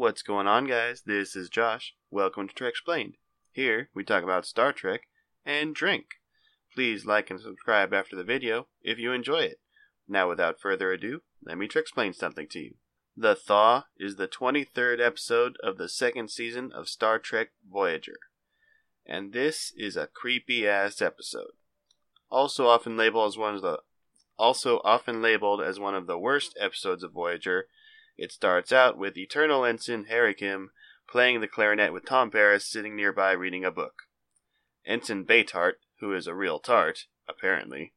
What's going on, guys? This is Josh. Welcome to Treksplained. Here, we talk about Star Trek and drink. Please like and subscribe after the video if you enjoy it. Now, without further ado, let me Trek explain something to you. The Thaw is the 23rd episode of the second season of Star Trek Voyager. And this is a creepy ass episode. Also often labeled as one of the also often labeled as one of the worst episodes of Voyager, it starts out with Eternal Ensign Harry Kim playing the clarinet with Tom Paris sitting nearby reading a book. Ensign Baytart, who is a real tart, apparently,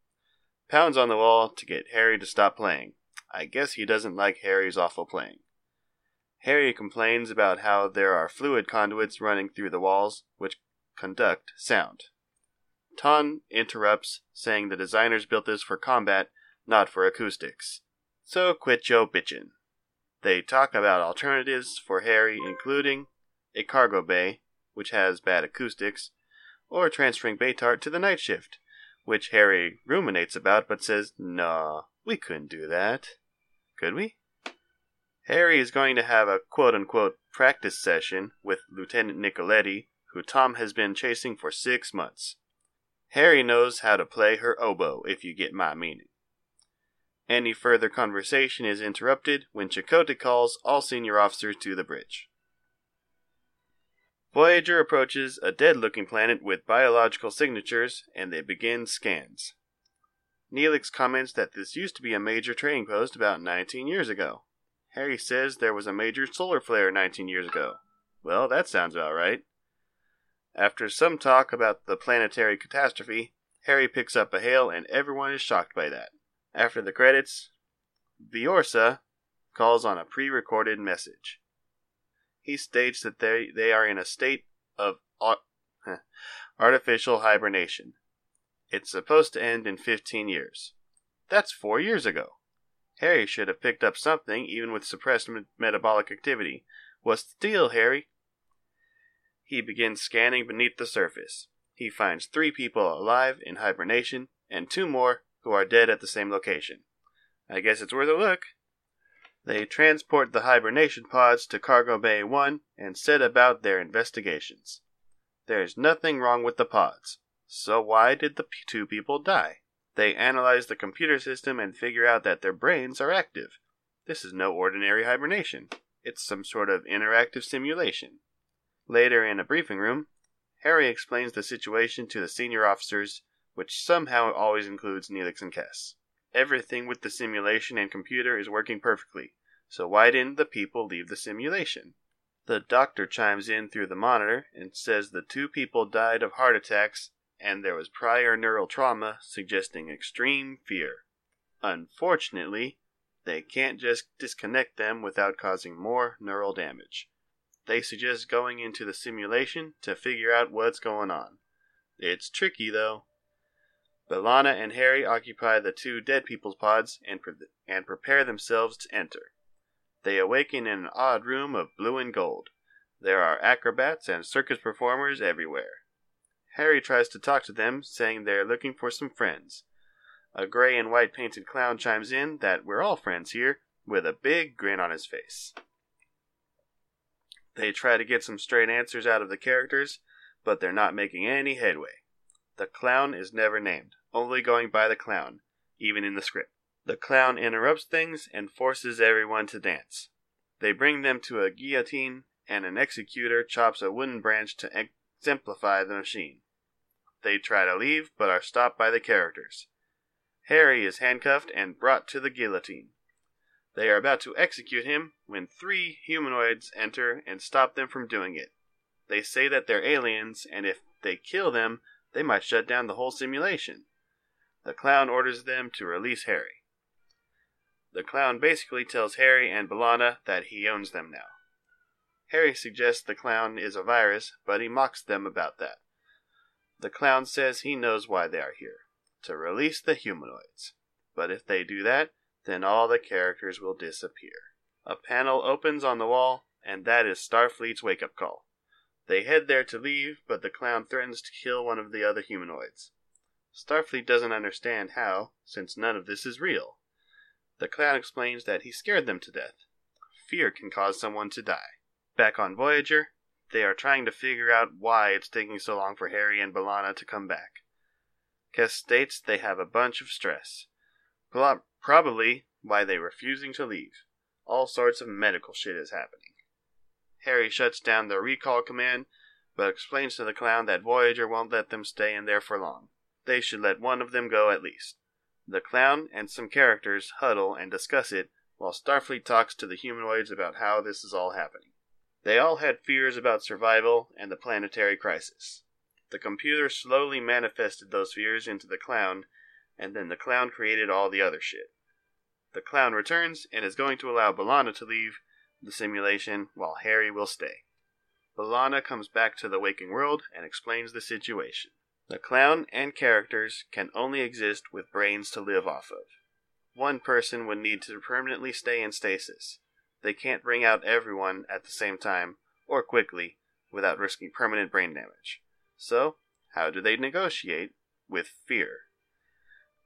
pounds on the wall to get Harry to stop playing. I guess he doesn't like Harry's awful playing. Harry complains about how there are fluid conduits running through the walls, which conduct sound. Tom interrupts, saying the designers built this for combat, not for acoustics. So quit yo bitchin'. They talk about alternatives for Harry, including a cargo bay, which has bad acoustics, or transferring Baytart to the night shift, which Harry ruminates about but says, nah, we couldn't do that. Could we? Harry is going to have a quote unquote practice session with Lieutenant Nicoletti, who Tom has been chasing for six months. Harry knows how to play her oboe, if you get my meaning. Any further conversation is interrupted when Chakotay calls all senior officers to the bridge. Voyager approaches a dead looking planet with biological signatures and they begin scans. Neelix comments that this used to be a major trading post about 19 years ago. Harry says there was a major solar flare 19 years ago. Well, that sounds about right. After some talk about the planetary catastrophe, Harry picks up a hail and everyone is shocked by that. After the credits, Viorsa calls on a pre recorded message. He states that they, they are in a state of artificial hibernation. It's supposed to end in 15 years. That's four years ago. Harry should have picked up something, even with suppressed metabolic activity. What's the deal, Harry? He begins scanning beneath the surface. He finds three people alive in hibernation and two more who are dead at the same location. I guess it's worth a look. They transport the hibernation pods to Cargo Bay 1 and set about their investigations. There's nothing wrong with the pods. So why did the two people die? They analyze the computer system and figure out that their brains are active. This is no ordinary hibernation. It's some sort of interactive simulation. Later in a briefing room, Harry explains the situation to the senior officers which somehow always includes Neelix and Kes. Everything with the simulation and computer is working perfectly, so why didn't the people leave the simulation? The doctor chimes in through the monitor and says the two people died of heart attacks and there was prior neural trauma suggesting extreme fear. Unfortunately, they can't just disconnect them without causing more neural damage. They suggest going into the simulation to figure out what's going on. It's tricky though. B'Elanna and Harry occupy the two dead people's pods and, pre- and prepare themselves to enter. They awaken in an odd room of blue and gold. There are acrobats and circus performers everywhere. Harry tries to talk to them, saying they are looking for some friends. A gray and white painted clown chimes in that we're all friends here, with a big grin on his face. They try to get some straight answers out of the characters, but they're not making any headway. The clown is never named, only going by the clown, even in the script. The clown interrupts things and forces everyone to dance. They bring them to a guillotine, and an executor chops a wooden branch to exemplify the machine. They try to leave, but are stopped by the characters. Harry is handcuffed and brought to the guillotine. They are about to execute him when three humanoids enter and stop them from doing it. They say that they're aliens, and if they kill them, they might shut down the whole simulation. The clown orders them to release Harry. The clown basically tells Harry and B'Elanna that he owns them now. Harry suggests the clown is a virus, but he mocks them about that. The clown says he knows why they are here to release the humanoids. But if they do that, then all the characters will disappear. A panel opens on the wall, and that is Starfleet's wake up call. They head there to leave, but the clown threatens to kill one of the other humanoids. Starfleet doesn't understand how, since none of this is real. The clown explains that he scared them to death. Fear can cause someone to die. Back on Voyager, they are trying to figure out why it's taking so long for Harry and B'Elanna to come back. Kes states they have a bunch of stress. Probably why they're refusing to leave. All sorts of medical shit is happening. Harry shuts down the recall command, but explains to the clown that Voyager won't let them stay in there for long. They should let one of them go at least. The clown and some characters huddle and discuss it while Starfleet talks to the humanoids about how this is all happening. They all had fears about survival and the planetary crisis. The computer slowly manifested those fears into the clown, and then the clown created all the other shit. The clown returns and is going to allow B'Elanna to leave the simulation while Harry will stay. B'Elanna comes back to the waking world and explains the situation. The clown and characters can only exist with brains to live off of. One person would need to permanently stay in stasis. They can't bring out everyone at the same time, or quickly, without risking permanent brain damage. So, how do they negotiate? With fear.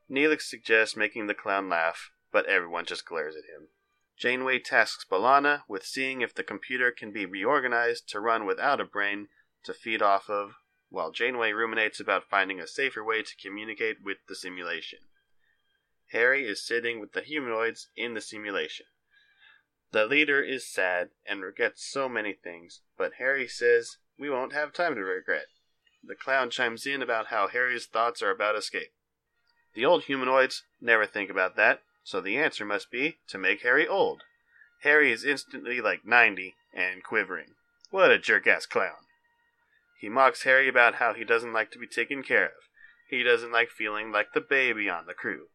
Neelix suggests making the clown laugh, but everyone just glares at him. Janeway tasks B'Elanna with seeing if the computer can be reorganized to run without a brain to feed off of, while Janeway ruminates about finding a safer way to communicate with the simulation. Harry is sitting with the humanoids in the simulation. The leader is sad and regrets so many things, but Harry says we won't have time to regret. The clown chimes in about how Harry's thoughts are about escape. The old humanoids never think about that, so the answer must be to make Harry old. Harry is instantly like 90 and quivering. What a jerk ass clown. He mocks Harry about how he doesn't like to be taken care of. He doesn't like feeling like the baby on the crew.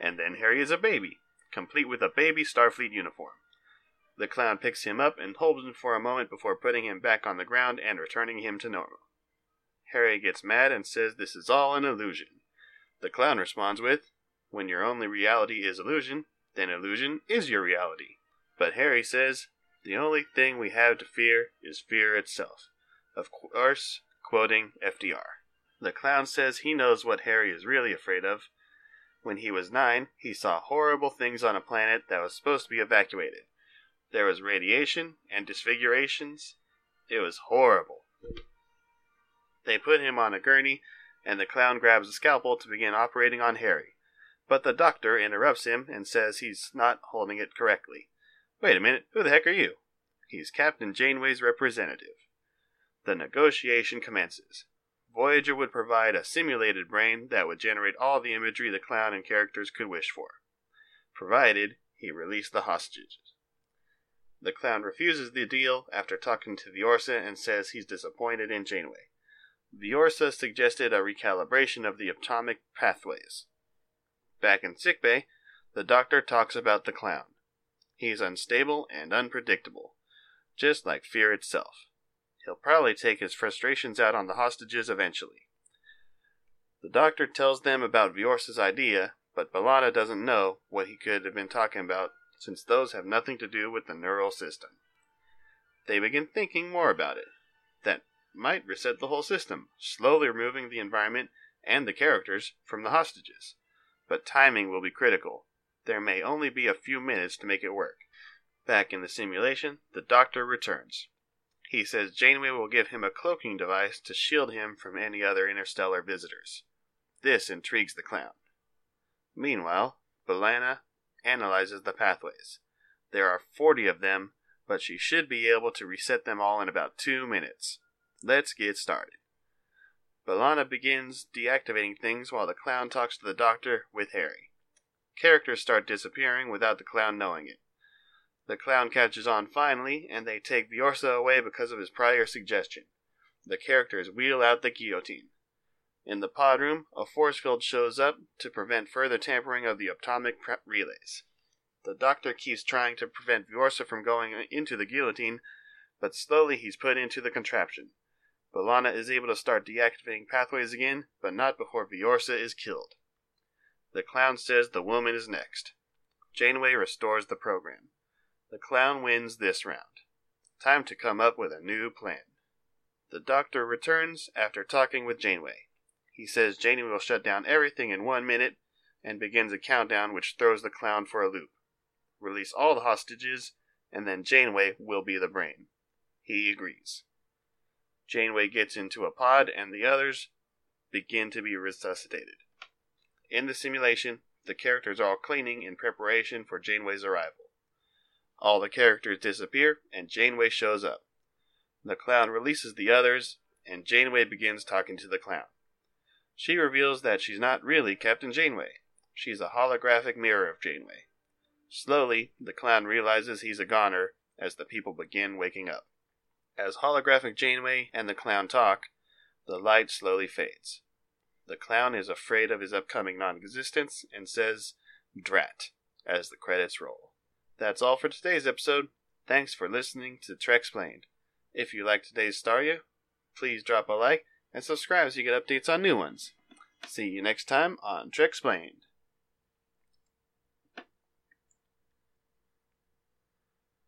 And then Harry is a baby, complete with a baby Starfleet uniform. The clown picks him up and holds him for a moment before putting him back on the ground and returning him to normal. Harry gets mad and says this is all an illusion. The clown responds with, When your only reality is illusion, then illusion is your reality. But Harry says, The only thing we have to fear is fear itself. Of course, quoting FDR. The clown says he knows what Harry is really afraid of. When he was nine, he saw horrible things on a planet that was supposed to be evacuated. There was radiation and disfigurations. It was horrible. They put him on a gurney, and the clown grabs a scalpel to begin operating on Harry. But the doctor interrupts him and says he's not holding it correctly. Wait a minute, who the heck are you? He's Captain Janeway's representative. The negotiation commences. Voyager would provide a simulated brain that would generate all the imagery the clown and characters could wish for, provided he released the hostages. The clown refuses the deal after talking to Viorsa and says he's disappointed in Janeway. Viorsa suggested a recalibration of the atomic pathways. Back in sickbay, the doctor talks about the clown. He's unstable and unpredictable, just like fear itself. He'll probably take his frustrations out on the hostages eventually. The doctor tells them about Viorsa's idea, but B'Elanna doesn't know what he could have been talking about, since those have nothing to do with the neural system. They begin thinking more about it. That might reset the whole system, slowly removing the environment and the characters from the hostages. But timing will be critical. There may only be a few minutes to make it work. Back in the simulation, the doctor returns. He says Janeway will give him a cloaking device to shield him from any other interstellar visitors. This intrigues the clown. Meanwhile, B'Elanna analyzes the pathways. There are 40 of them, but she should be able to reset them all in about two minutes. Let's get started. B'Elanna begins deactivating things while the clown talks to the doctor with Harry. Characters start disappearing without the clown knowing it. The clown catches on finally, and they take Viorsa away because of his prior suggestion. The characters wheel out the guillotine. In the pod room, a force field shows up to prevent further tampering of the atomic relays. The doctor keeps trying to prevent Viorsa from going into the guillotine, but slowly he's put into the contraption. B'Elanna is able to start deactivating pathways again, but not before Viorsa is killed. The clown says the woman is next. Janeway restores the program. The clown wins this round. Time to come up with a new plan. The doctor returns after talking with Janeway. He says Janeway will shut down everything in one minute and begins a countdown which throws the clown for a loop. Release all the hostages, and then Janeway will be the brain. He agrees. Janeway gets into a pod, and the others begin to be resuscitated. In the simulation, the characters are all cleaning in preparation for Janeway's arrival. All the characters disappear, and Janeway shows up. The clown releases the others, and Janeway begins talking to the clown. She reveals that she's not really Captain Janeway. She's a holographic mirror of Janeway. Slowly, the clown realizes he's a goner as the people begin waking up. As holographic Janeway and the clown talk, the light slowly fades. The clown is afraid of his upcoming non existence and says, Drat, as the credits roll. That's all for today's episode. Thanks for listening to Treksplained. If you like today's Staria, please drop a like and subscribe so you get updates on new ones. See you next time on Treksplained.